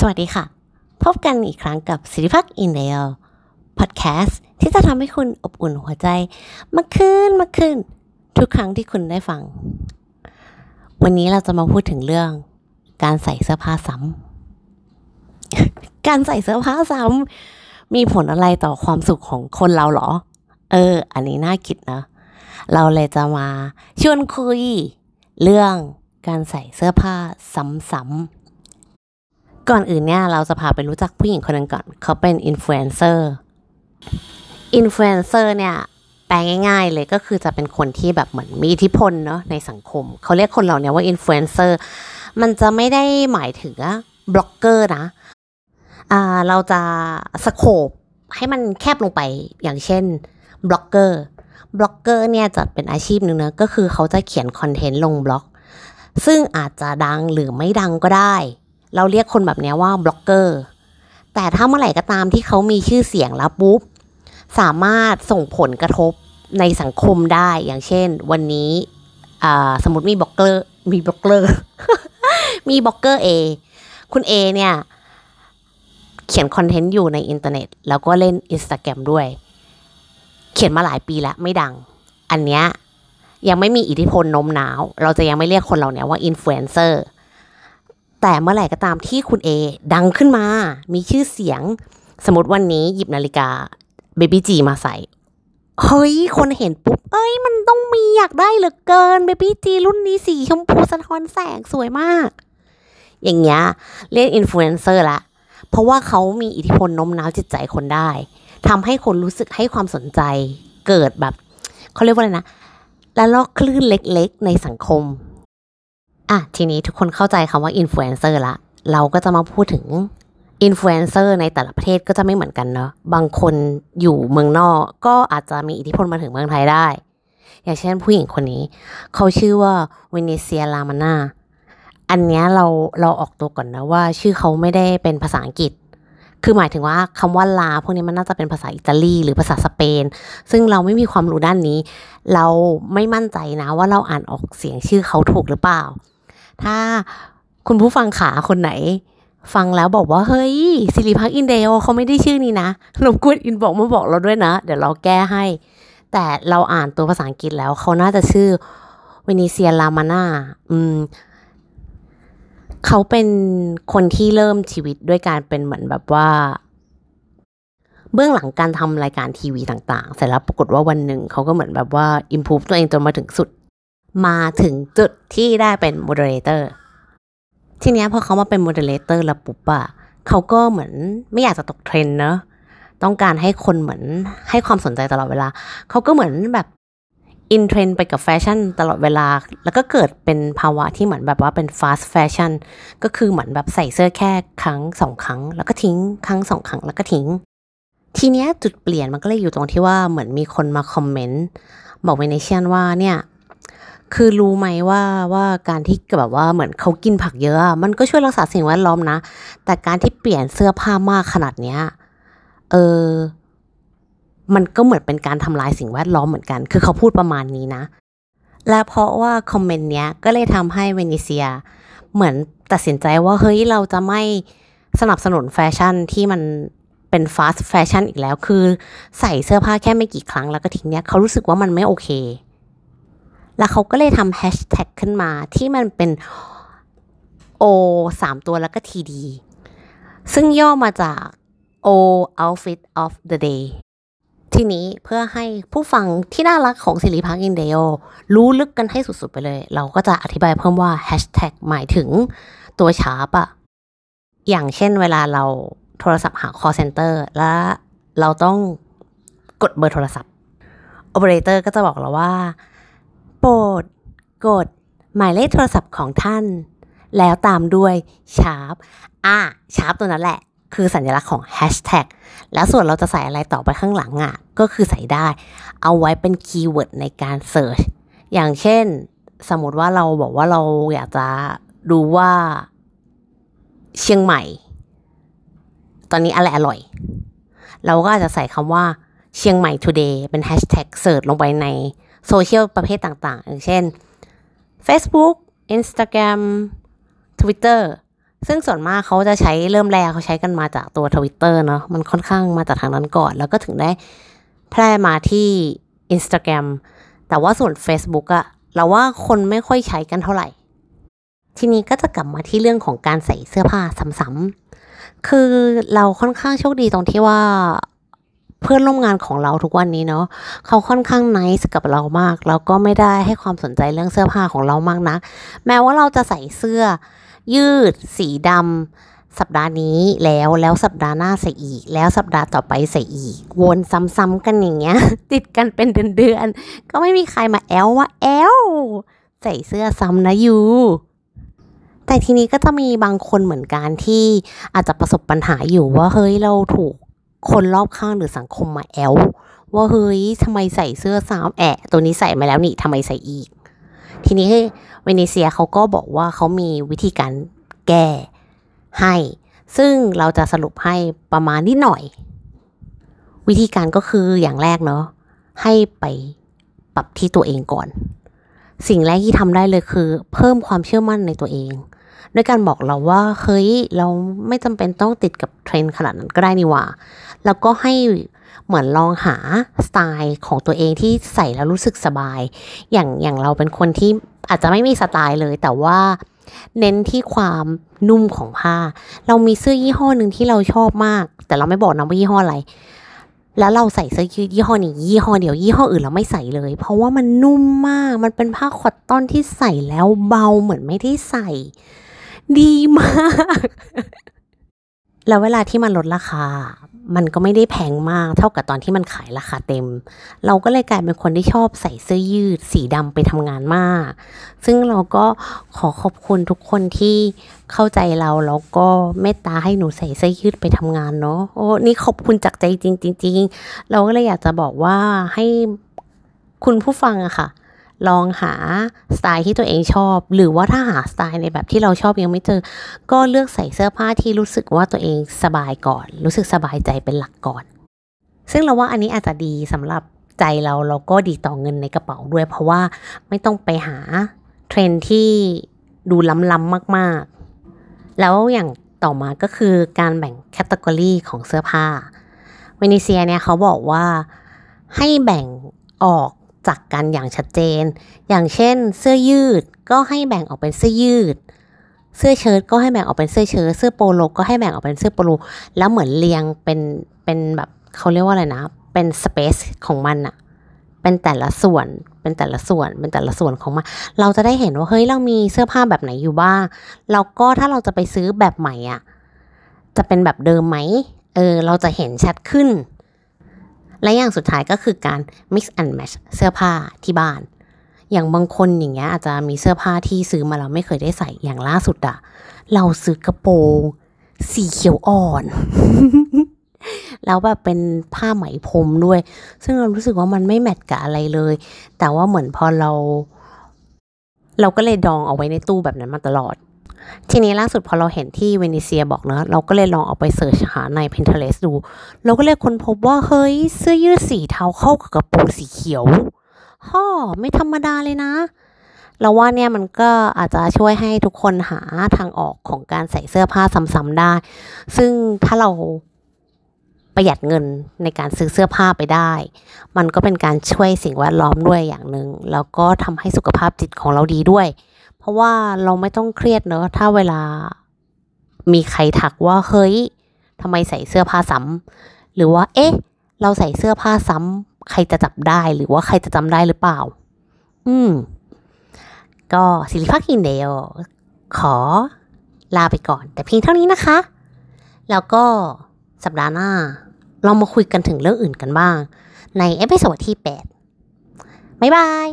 สวัสดีค่ะ พบกันอีกครั้งกับสิริพักอินเดียลพอดแคสต์ที่จะทำให้คุณอบอุ่นหัวใจมากขึ้นมากขึ้น ทุกครั้งที่คุณได้ฟัง วันนี้เราจะมาพูดถึงเรื่อง การใส่เสื้อผ้าซ้ำ การใส่เสื้อผ้าซ้ำมีผลอะไรต่อความสุขของคนเราเหรอ เออ อันนี้น่าคิดนะ เราเลยจะมาชวนคุย เรื่องการใส่เสื้อผ้าซ้ำๆ ก่อนอื่นเนี่ยเราจะพาไปรู้จักผู้หญิงคนหนึงก่อน เขาเป็น influencer influencer เนี่ยแปลง่าย ๆ เลยก็คือจะเป็นคนที่แบบเหมือนมีอิทธิพลเนาะในสังคม เขาเรียกคนเหล่านี้ว่าอินฟลูเอนเซอร์ มันจะไม่ได้หมายถึงบล็อกเกอร์นะอ่าเราจะ scope ให้มันแคบลงไปอย่างเช่นblogger blogger เนี่ยจัดเป็นอาชีพหนึ่งนะก็คือเขาจะเขียน content ลงบล็อก ซึ่งอาจจะดังหรือไม่ดังก็ได้ เราเรียกคนแบบนี้ว่าบล็อกเกอร์ แต่ถ้าเมื่อไหร่ก็ตามที่เขามีชื่อเสียงแล้วปุ๊บ สามารถส่งผลกระทบในสังคมได้ อย่างเช่น วันนี้สมมติมีบล็อกเกอร์ มีบล็อกเกอร์ มี blogger A คุณ A เนี่ย เขียน content อยู่ในอินเทอร์เน็ต แล้วก็เล่นอินสตาแกรมด้วย เขียนมาหลายปีแล้วไม่ดัง อันเนี้ยยังไม่มีอิทธิพลโน้มน้าว เราจะยังไม่เรียกคนเหล่านี้ว่าอินฟลูเอนเซอร์ แต่เมื่อไหร่ก็ตามที่คุณ A ดังขึ้นมา มีชื่อเสียง สมมติวันนี้หยิบนาฬิกา Baby-G มาใส่เฮ้ย คนเห็นปุ๊บ เอ้ย มันต้องมีอยากได้เหลือเกิน Baby-G รุ่นนี้สีชมพูสะท้อนแสงสวยมาก อย่างเงี้ยเรียกอินฟลูเอนเซอร์ละ เพราะว่าเขามีอิทธิพลโน้มน้าวจิตใจคนได้ทำให้คนรู้สึกให้ความสนใจ เกิดแบบ เขาเรียกว่าอะไรนะ ระลอกคลื่นเล็กๆ ในสังคม อะทีนี้ทุกคนเข้าใจคำว่าอินฟลูเอนเซอร์ละ เราก็จะมาพูดถึงอินฟลูเอนเซอร์ในแต่ละประเทศก็จะไม่เหมือนกันเนาะบางคนอยู่เมืองนอกก็อาจจะมีอิทธิพลมาถึงเมืองไทยได้ อย่างเช่นผู้หญิงคนนี้ เขาชื่อว่า Venetia La Manna อันนี้เราเราออกตัวก่อนนะว่า ชื่อเขาไม่ได้เป็นภาษาอังกฤษ คือหมายถึงว่าคำว่า La พวกนี้มันน่าจะเป็นภาษาอิตาลีหรือภาษาสเปน ซึ่งเราไม่มีความรู้ด้านนี้ เราไม่มั่นใจนะว่าเราอ่านออกเสียงชื่อเขาถูกหรือเปล่า ถ้าคุณผู้ฟังขาคนไหน ฟังแล้วบอกว่า เฮ้ยสิริพักอินเดียเขาไม่ได้ชื่อนี้นะรบกวน inbox มาบอกเราด้วยนะ เดี๋ยวเราแก้ให้ แต่เราอ่านตัวภาษาอังกฤษแล้วเขาน่าจะชื่อเวเนเซียลามาน่าอืมเขาเป็นคนที่เริ่มชีวิตด้วยการเป็นเหมือนแบบว่า เบื้องหลังการทำรายการทีวีต่าง ๆ เสร็จแล้วปรากฏว่าวันหนึ่งเขาก็เหมือนแบบว่า improve ตัวเองจนมาถึงสุด มาถึงจุดที่ได้เป็น moderator ทีเนี้ยพอเขามาเป็น moderator แล้วปุ๊บอะเขาก็เหมือนไม่อยากจะตกเทรนด์เนอะต้องการให้คนเหมือนให้ความสนใจตลอดเวลา เขาก็เหมือนแบบ in trend ไปกับแฟชั่นตลอดเวลา แล้วก็เกิดเป็นภาวะที่เหมือนแบบว่าเป็น fast fashion ก็คือเหมือนแบบใส่เสื้อแค่ครั้งสองครั้ง แล้วก็ทิ้งครั้งสองครั้งแล้วก็ทิ้ง ทีเนี้ยจุดเปลี่ยนมันก็เลยอยู่ตรงที่ว่าเหมือนมีคนมาคอมเมนต์บอกเวเนเชียนว่าเนี่ย คือรู้ไหมว่าว่าการที่แบบว่าเหมือนเขากินผักเยอะมันก็ช่วยรักษาสิ่งแวดล้อมนะ แต่การที่เปลี่ยนเสื้อผ้ามากขนาดเนี้ยเออมันก็เหมือนเป็นการทำลายสิ่งแวดล้อมเหมือนกัน คือเขาพูดประมาณนี้นะ และเพราะว่าคอมเมนต์เนี้ยก็เลยทำให้เวเนเซีย เหมือนตัดสินใจว่าเฮ้ยเราจะไม่สนับสนุนแฟชั่นที่มันเป็น fast fashion อีกแล้ว คือใส่เสื้อผ้าแค่ไม่กี่ครั้งแล้วก็ทิ้งเนี้ยเขารู้สึกว่ามันไม่โอเค แล้วเขาก็เลยทำแฮชแท็กขึ้นมาที่มันเป็น O สามตัวแล้วก็ TD ซึ่งย่อมาจาก O Outfit of the Day ทีนี้เพื่อให้ผู้ฟังที่น่ารักของสิริพักอินเดียรู้ลึกกันให้สุดๆ ไปเลย เราก็จะอธิบายเพิ่มว่าแฮชแท็กหมายถึงตัวชาร์ปอะอย่างเช่นเวลาเราโทรศัพท์หา call center และเราต้องกดเบอร์โทรศัพท์ operator ก็จะบอกเราว่า โปรด กด หมายเลขโทรศัพท์ของท่าน แล้วตามด้วย sharp อะ sharp ตัวนั้นแหละ คือสัญลักษณ์ของแฮชแท็กแล้วส่วนเราจะใส่อะไรต่อไปข้างหลังอะ ก็คือใส่ได้ เอาไว้เป็น keyword ในการ search อย่างเช่น สมมติว่าเราบอกว่าเราอยากจะดูว่าเชียงใหม่ ตอนนี้อะไรอร่อย เราก็อาจจะใส่คำว่าเชียงใหม่ today เป็นแฮชแท็ก search ลงไปใน โซเชียลประเภทต่างๆ อย่างเช่น Facebook Instagram Twitter ซึ่งส่วนมากเขาจะใช้เริ่มแรกเขาใช้กันมาจากตัวทวิตเตอร์เนาะมันค่อนข้างมาจากทางนั้นก่อน แล้วก็ถึงได้แพร่มาที่ Instagram แต่ว่าส่วน Facebook อะเราว่าคนไม่ค่อยใช้กันเท่าไหร่ ทีนี้ก็จะกลับมาที่เรื่องของการใส่เสื้อผ้าซ้ำๆคือเราค่อนข้างโชคดีตรงที่ว่า เพื่อนร่วมงานของเราทุกวันนี้เนาะเขาค่อนข้างไนิสกับเรามาก แล้วก็ไม่ได้ให้ความสนใจเรื่องเสื้อผ้าของเรามากนัก แม้ว่าเราจะใส่เสื้อ ยืด สีดำสัปดาห์นี้แล้วแล้วสัปดาห์หน้าใส่อีก แล้วสัปดาห์ต่อไปใส่อีก วนซ้ำๆกันอย่างเงี้ย ติดกันเป็นเดือนๆก็ไม่มีใครมาแอลว่าแอลใส่เสื้อซ้ำนะยูแต่ทีนี้ก็จะมีบางคนเหมือนกันที่อาจจะประสบปัญหาอยู่ว่าเฮ้ยเราถูก คนรอบข้างหรือสังคมมาแอลว่าเฮ้ยทำไมใส่เสื้อซ้ำแอะตัวนี้ใส่มาแล้วนี่ทำไมใส่อีก ทีนี้เวเนเซียเขาก็บอกว่าเขามีวิธีการแก้ให้ ซึ่งเราจะสรุปให้ประมาณนิดหน่อย วิธีการก็คืออย่างแรกเนาะให้ไปปรับที่ตัวเองก่อน สิ่งแรกที่ทำได้เลยคือ เพิ่มความเชื่อมั่นในตัวเอง ด้วยการบอกเราว่าเฮ้ยเราไม่จำเป็นต้องติดกับเทรนด์ขนาดนั้นก็ได้นี่หว่า แล้วก็ให้เหมือนลองหาสไตล์ของตัวเองที่ใส่แล้วรู้สึกสบาย อย่างอย่างเราเป็นคนที่อาจจะไม่มีสไตล์เลย แต่ว่าเน้นที่ความนุ่มของผ้า เรามีเสื้อยี่ห้อหนึ่งที่เราชอบมาก แต่เราไม่บอกนะว่ายี่ห้ออะไร แล้วเราใส่เสื้อยืดยี่ห้อนี้ยี่ห้อเดียวยี่ห้ออื่นเราไม่ใส่เลย เพราะว่ามันนุ่มมาก มันเป็นผ้าคอตตอนที่ใส่แล้วเบาเหมือนไม่ได้ใส่ ดีมาก แล้วเวลาที่มันลดราคา มันก็ไม่ได้แพงมากเท่ากับตอนที่มันขายราคาเต็ม เราก็เลยกลายเป็นคนที่ชอบใส่เสื้อยืดสีดำไปทำงานมาก ซึ่งเราก็ขอขอบคุณทุกคนที่เข้าใจเราแล้วก็เมตตาให้หนูใส่เสื้อยืดไปทำงานเนาะ โอ้ นี่ขอบคุณจากใจจริงๆจริงเราก็เลยอยากจะบอกว่าให้คุณผู้ฟังอะค่ะ ลองหาสไตล์ที่ตัวเองชอบ หรือว่าถ้าหาสไตล์ในแบบที่เราชอบยังไม่เจอ ก็เลือกใส่เสื้อผ้าที่รู้สึกว่าตัวเองสบายก่อน รู้สึกสบายใจเป็นหลักก่อน ซึ่งเราว่าอันนี้อาจจะดีสำหรับใจเราเราก็ดีต่อเงินในกระเป๋าด้วย เพราะว่าไม่ต้องไปหาเทรนที่ดูล้ำๆมาก ๆ แล้วอย่างต่อมาก็คือการแบ่ง category ของเสื้อผ้าเวนิเซียเนี่ยเขาบอกว่าให้แบ่งออก จากกันอย่างชัดเจน อย่างเช่น เสื้อยืดก็ให้แบ่งออกเป็นเสื้อยืด เสื้อเชิ้ตก็ให้แบ่งออกเป็นเสื้อเชิ้ต เสื้อโปโลก็ให้แบ่งออกเป็นเสื้อโปโล แล้วเหมือนเรียงเป็นเป็นแบบเขาเรียกว่าอะไรนะ เป็น spaceของมันอะเป็นแต่ละส่วน เป็นแต่ละส่วน เป็นแต่ละส่วนของมัน เราจะได้เห็นว่าเฮ้ยเรามีเสื้อผ้าแบบไหนอยู่บ้าง แล้วก็ถ้าเราจะไปซื้อแบบใหม่อะจะเป็นแบบเดิมไหม เออเราจะเห็นชัดขึ้น และอย่างสุดท้ายก็คือการ mix and match เสื้อผ้าที่บ้าน อย่างบางคนอย่างเงี้ยอาจจะมีเสื้อผ้าที่ซื้อมาเราไม่เคยได้ใส่อย่างล่าสุดอะเราซื้อกระโปรงสีเขียวอ่อน แล้วแบบเป็นผ้าไหมพรมด้วย ซึ่งเรารู้สึกว่ามันไม่แมทกับอะไรเลย แต่ว่าเหมือนพอเรา เราก็เลยดองเอาไว้ในตู้แบบนั้นมาตลอด ทีนี้ล่าสุดพอเราเห็นที่เวนิเซียบอกเนอะเราก็เลยลองเอาไปเสิร์ชหาใน Pinterest ดู เราก็เลยค้นพบว่า เฮ้ย เสื้อยืดสีเทาเข้ากับกระโปรงสีเขียวฮ่อไม่ธรรมดาเลยนะ เราว่าเนี่ยมันก็อาจจะช่วยให้ทุกคนหาทางออกของการใส่เสื้อผ้าซ้ำๆได้ ซึ่งถ้าเราประหยัดเงินในการซื้อเสื้อผ้าไปได้ มันก็เป็นการช่วยสิ่งแวดล้อมด้วยอย่างหนึ่งแล้วก็ทำให้สุขภาพจิตของเราดีด้วย ราะว่าเราไม่ต้องเครียดเนอะถ้าเวลา มีใครทักว่าเฮ้ยทำไมใส่เสื้อผ้าซ้ำหรือว่า เอ๊ะ เราใส่เสื้อผ้าซ้ำใครจะจับได้หรือว่าใครจะจำได้หรือเปล่า อืม ก็สิริภาคินเดลขอลาไปก่อน แต่เพียงเท่านี้นะคะ แล้วก็สัปดาห์หน้า เรามาคุยกันถึงเรื่องอื่นกันบ้าง ใน episode ที่ 8 บ๊ายบาย